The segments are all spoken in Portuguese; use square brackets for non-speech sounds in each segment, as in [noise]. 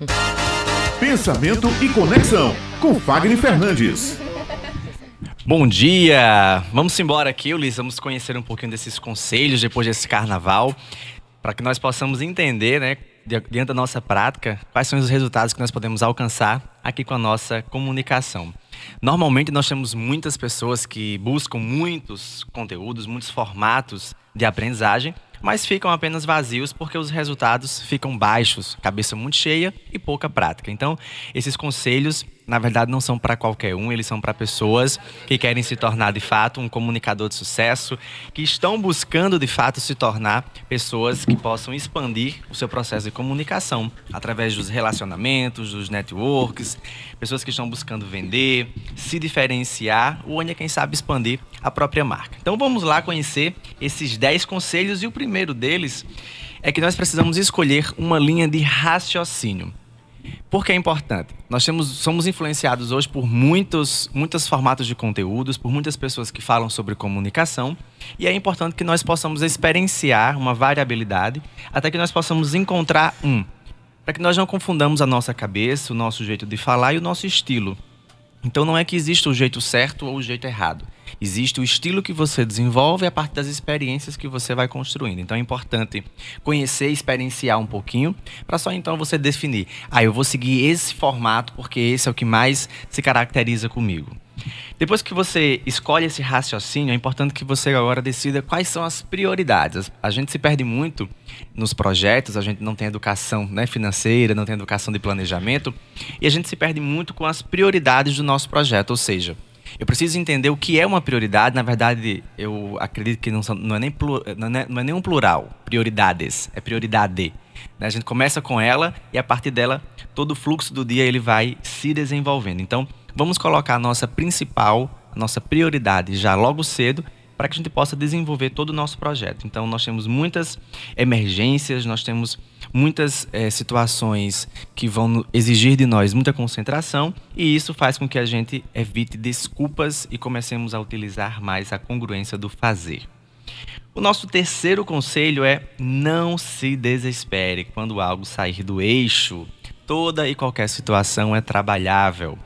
[laughs] Pensamento e conexão com Fagner Fernandes. Bom dia! Vamos embora aqui, Ulisses. Vamos conhecer um pouquinho desses conselhos depois desse carnaval, para que nós possamos entender, né, diante da nossa prática, quais são os resultados que nós podemos alcançar aqui com a nossa comunicação. Normalmente nós temos muitas pessoas que buscam muitos conteúdos, muitos formatos de aprendizagem, mas ficam apenas vazios porque os resultados ficam baixos, cabeça muito cheia e pouca prática. Então, esses conselhos na verdade, não são para qualquer um, eles são para pessoas que querem se tornar de fato um comunicador de sucesso, que estão buscando de fato se tornar pessoas que possam expandir o seu processo de comunicação através dos relacionamentos, dos networks, pessoas que estão buscando vender, se diferenciar ou ainda, quem sabe, expandir a própria marca. Então vamos lá conhecer esses 10 conselhos e o primeiro deles é que nós precisamos escolher uma linha de raciocínio. Por que é importante? Nós temos, somos influenciados hoje por muitos, muitos formatos de conteúdos, por muitas pessoas que falam sobre comunicação, e é importante que nós possamos experienciar uma variabilidade até que nós possamos encontrar um, para que nós não confundamos a nossa cabeça, o nosso jeito de falar e o nosso estilo. Então não é que existe o jeito certo ou o jeito errado. Existe o estilo que você desenvolve a partir das experiências que você vai construindo. Então é importante conhecer, experienciar um pouquinho, para só então você definir: ah, eu vou seguir esse formato porque esse é o que mais se caracteriza comigo. Depois que você escolhe esse raciocínio, é importante que você agora decida quais são as prioridades. A gente se perde muito nos projetos, a gente não tem educação né, financeira, não tem educação de planejamento, e a gente se perde muito com as prioridades do nosso projeto. Ou seja, eu preciso entender o que é uma prioridade. Na verdade, eu acredito que não, são, não, é, nem não, é, não é nem um plural, prioridades, é prioridade. Né? A gente começa com ela e a partir dela todo o fluxo do dia ele vai se desenvolvendo. Então, vamos colocar a nossa principal, a nossa prioridade já logo cedo para que a gente possa desenvolver todo o nosso projeto. Então, nós temos muitas emergências, nós temos muitas é, situações que vão exigir de nós muita concentração, e isso faz com que a gente evite desculpas e comecemos a utilizar mais a congruência do fazer. O nosso terceiro conselho é não se desespere quando algo sair do eixo. Toda e qualquer situação é trabalhável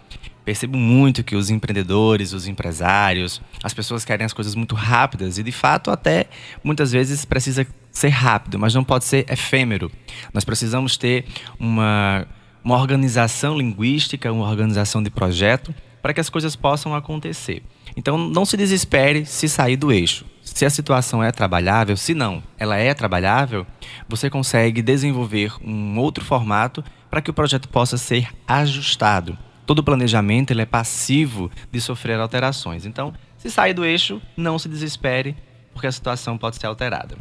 percebo muito que os empreendedores, os empresários, as pessoas querem as coisas muito rápidas e de fato até muitas vezes precisa ser rápido, mas não pode ser efêmero. Nós precisamos ter uma, uma organização linguística, uma organização de projeto para que as coisas possam acontecer. Então não se desespere se sair do eixo. Se a situação é trabalhável, se não, ela é trabalhável, você consegue desenvolver um outro formato para que o projeto possa ser ajustado todo planejamento ele é passivo de sofrer alterações. Então, se sair do eixo, não se desespere, porque a situação pode ser alterada.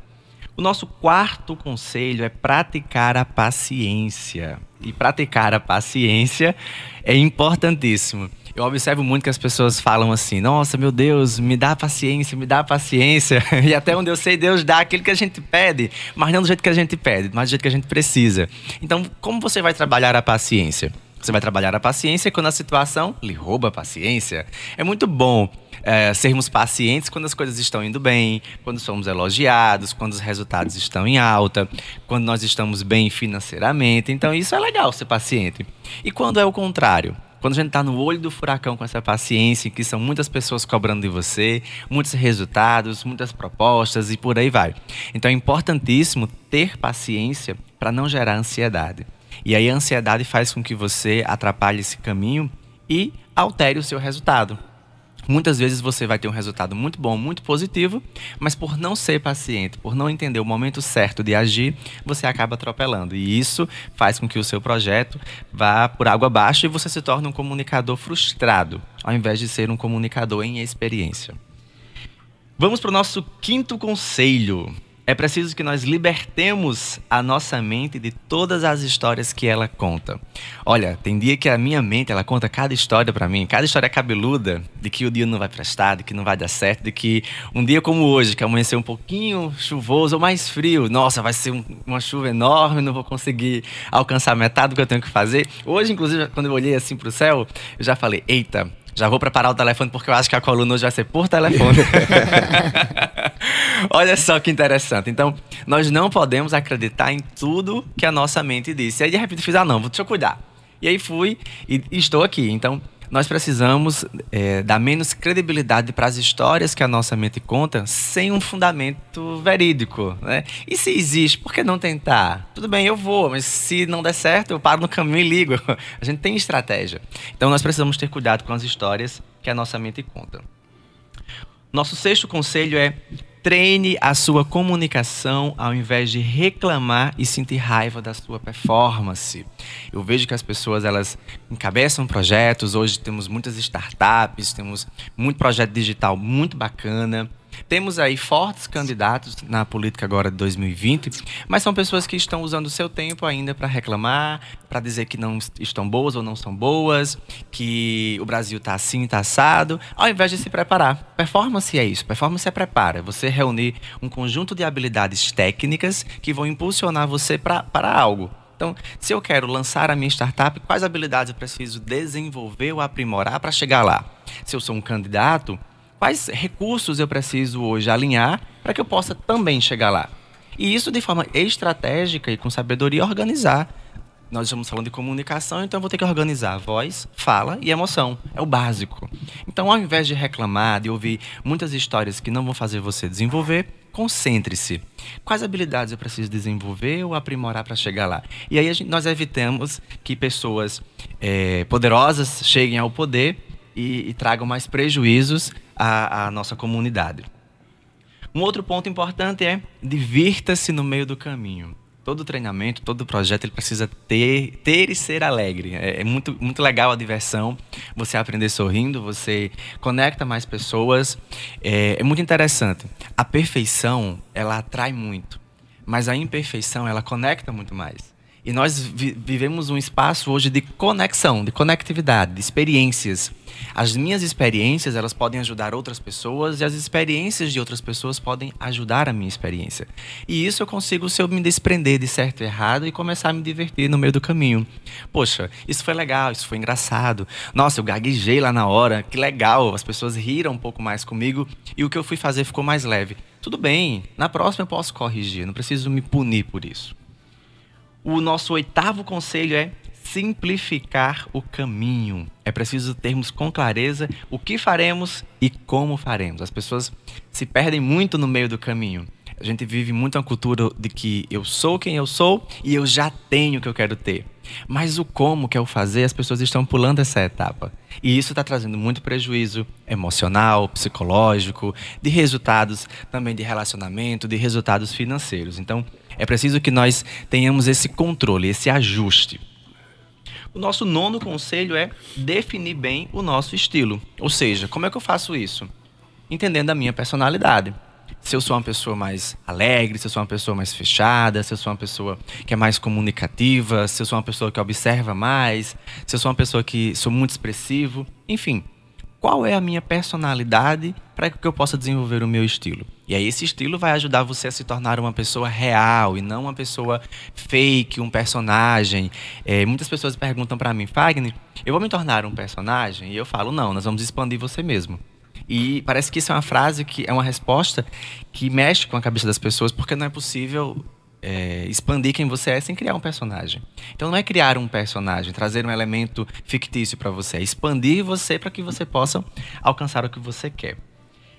O nosso quarto conselho é praticar a paciência. E praticar a paciência é importantíssimo. Eu observo muito que as pessoas falam assim: nossa, meu Deus, me dá paciência, me dá paciência. [laughs] E até onde eu sei, Deus dá aquilo que a gente pede, mas não do jeito que a gente pede, mas do jeito que a gente precisa. Então, como você vai trabalhar a paciência? Você vai trabalhar a paciência quando a situação lhe rouba a paciência. É muito bom é, sermos pacientes quando as coisas estão indo bem, quando somos elogiados, quando os resultados estão em alta, quando nós estamos bem financeiramente. Então, isso é legal ser paciente. E quando é o contrário? Quando a gente está no olho do furacão com essa paciência, que são muitas pessoas cobrando de você, muitos resultados, muitas propostas e por aí vai. Então é importantíssimo ter paciência para não gerar ansiedade. E aí a ansiedade faz com que você atrapalhe esse caminho e altere o seu resultado. Muitas vezes você vai ter um resultado muito bom, muito positivo, mas por não ser paciente, por não entender o momento certo de agir, você acaba atropelando. E isso faz com que o seu projeto vá por água abaixo e você se torne um comunicador frustrado, ao invés de ser um comunicador em experiência. Vamos para o nosso quinto conselho. É preciso que nós libertemos a nossa mente de todas as histórias que ela conta. Olha, tem dia que a minha mente ela conta cada história para mim, cada história cabeluda de que o dia não vai prestar, de que não vai dar certo, de que um dia como hoje, que amanheceu um pouquinho chuvoso ou mais frio, nossa, vai ser um, uma chuva enorme, não vou conseguir alcançar metade do que eu tenho que fazer. Hoje, inclusive, quando eu olhei assim para o céu, eu já falei: "Eita, já vou preparar o telefone porque eu acho que a coluna hoje vai ser por telefone. [laughs] Olha só que interessante. Então, nós não podemos acreditar em tudo que a nossa mente disse. Aí, de repente, eu fiz, ah, não, deixa eu cuidar. E aí fui e estou aqui. Então, nós precisamos é, dar menos credibilidade para as histórias que a nossa mente conta sem um fundamento verídico. Né? E se existe, por que não tentar? Tudo bem, eu vou, mas se não der certo, eu paro no caminho e ligo. [laughs] A gente tem estratégia. Então nós precisamos ter cuidado com as histórias que a nossa mente conta. Nosso sexto conselho é treine a sua comunicação ao invés de reclamar e sentir raiva da sua performance. Eu vejo que as pessoas elas encabeçam projetos, hoje temos muitas startups, temos muito projeto digital muito bacana. Temos aí fortes candidatos na política agora de 2020, mas são pessoas que estão usando o seu tempo ainda para reclamar, para dizer que não estão boas ou não são boas, que o Brasil está assim, está assado, ao invés de se preparar. Performance é isso, performance é prepara. Você reunir um conjunto de habilidades técnicas que vão impulsionar você para algo. Então, se eu quero lançar a minha startup, quais habilidades eu preciso desenvolver ou aprimorar para chegar lá? Se eu sou um candidato, quais recursos eu preciso hoje alinhar para que eu possa também chegar lá. E isso de forma estratégica e com sabedoria organizar. Nós estamos falando de comunicação, então eu vou ter que organizar voz, fala e emoção. É o básico. Então, ao invés de reclamar, de ouvir muitas histórias que não vão fazer você desenvolver, concentre-se. Quais habilidades eu preciso desenvolver ou aprimorar para chegar lá? E aí gente, nós evitamos que pessoas é, poderosas cheguem ao poder e, e tragam mais prejuízos à, à nossa comunidade. Um outro ponto importante é divirta-se no meio do caminho. Todo treinamento, todo projeto, ele precisa ter, ter e ser alegre. É, é, muito, muito legal a diversão, você aprender sorrindo, você conecta mais pessoas. É, é muito interessante. A perfeição, ela atrai muito, mas a imperfeição, ela conecta muito mais. E nós vi vivemos um espaço hoje de conexão, de conectividade, de experiências. As minhas experiências, elas podem ajudar outras pessoas e as experiências de outras pessoas podem ajudar a minha experiência. E isso eu consigo se eu me desprender de certo e errado e começar a me divertir no meio do caminho. Poxa, isso foi legal, isso foi engraçado. Nossa, eu gaguejei lá na hora, que legal. As pessoas riram um pouco mais comigo e o que eu fui fazer ficou mais leve. Tudo bem, na próxima eu posso corrigir, não preciso me punir por isso. O nosso oitavo conselho é simplificar o caminho. É preciso termos com clareza o que faremos e como faremos. As pessoas se perdem muito no meio do caminho. A gente vive muito uma cultura de que eu sou quem eu sou e eu já tenho o que eu quero ter. Mas o como que eu fazer, as pessoas estão pulando essa etapa. E isso está trazendo muito prejuízo emocional, psicológico, de resultados também de relacionamento, de resultados financeiros. Então, é preciso que nós tenhamos esse controle, esse ajuste. O nosso nono conselho é definir bem o nosso estilo. Ou seja, como é que eu faço isso? Entendendo a minha personalidade. Se eu sou uma pessoa mais alegre, se eu sou uma pessoa mais fechada, se eu sou uma pessoa que é mais comunicativa, se eu sou uma pessoa que observa mais, se eu sou uma pessoa que sou muito expressivo, enfim, qual é a minha personalidade para que eu possa desenvolver o meu estilo. E aí esse estilo vai ajudar você a se tornar uma pessoa real e não uma pessoa fake, um personagem. É, muitas pessoas perguntam para mim, Fagner, eu vou me tornar um personagem? E eu falo, não, nós vamos expandir você mesmo. E parece que isso é uma frase que é uma resposta que mexe com a cabeça das pessoas, porque não é possível é, expandir quem você é sem criar um personagem. Então não é criar um personagem, trazer um elemento fictício para você, é expandir você para que você possa alcançar o que você quer.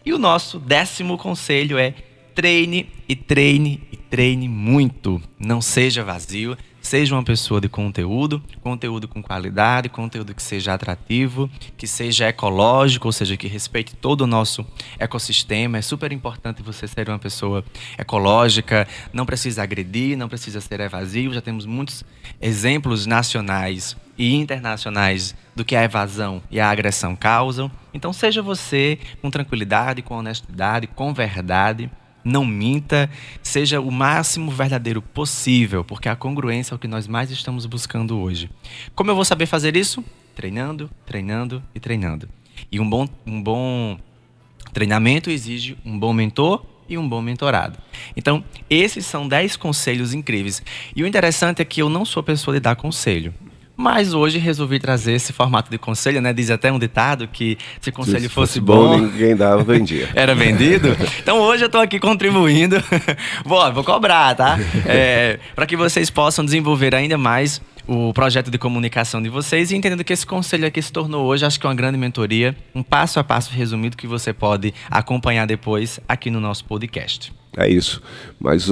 E o nosso décimo conselho é treine e treine e treine muito. Não seja vazio, Seja uma pessoa de conteúdo, conteúdo com qualidade, conteúdo que seja atrativo, que seja ecológico, ou seja, que respeite todo o nosso ecossistema. É super importante você ser uma pessoa ecológica, não precisa agredir, não precisa ser evasivo. Já temos muitos exemplos nacionais e internacionais do que a evasão e a agressão causam. Então, seja você com tranquilidade, com honestidade, com verdade não minta, seja o máximo verdadeiro possível, porque a congruência é o que nós mais estamos buscando hoje. Como eu vou saber fazer isso? Treinando, treinando e treinando. E um bom, um bom treinamento exige um bom mentor e um bom mentorado. Então, esses são 10 conselhos incríveis. E o interessante é que eu não sou pessoa de dar conselho. Mas hoje resolvi trazer esse formato de conselho, né? Diz até um ditado que se conselho se fosse, fosse bom, bom, ninguém dava, vendia. [laughs] Era vendido. Então hoje eu estou aqui contribuindo. [laughs] Bom, vou cobrar, tá? [laughs] É, para que vocês possam desenvolver ainda mais o projeto de comunicação de vocês e entendendo que esse conselho aqui se tornou hoje, acho que uma grande mentoria, um passo a passo resumido que você pode acompanhar depois aqui no nosso podcast. É isso. Mais,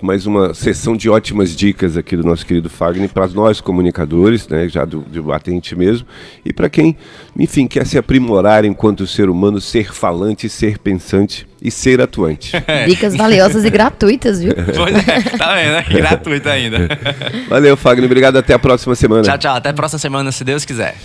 mais uma sessão de ótimas dicas aqui do nosso querido Fagner para nós comunicadores, né, já do, do batente mesmo, e para quem, enfim, quer se aprimorar enquanto ser humano, ser falante, ser pensante e ser atuante. [laughs] Dicas valiosas e gratuitas, viu? [laughs] Pois é, tá vendo? Né? Gratuito ainda. Valeu, Fagner. Obrigado. Até a próxima semana. Tchau, tchau. Até a próxima semana, se Deus quiser.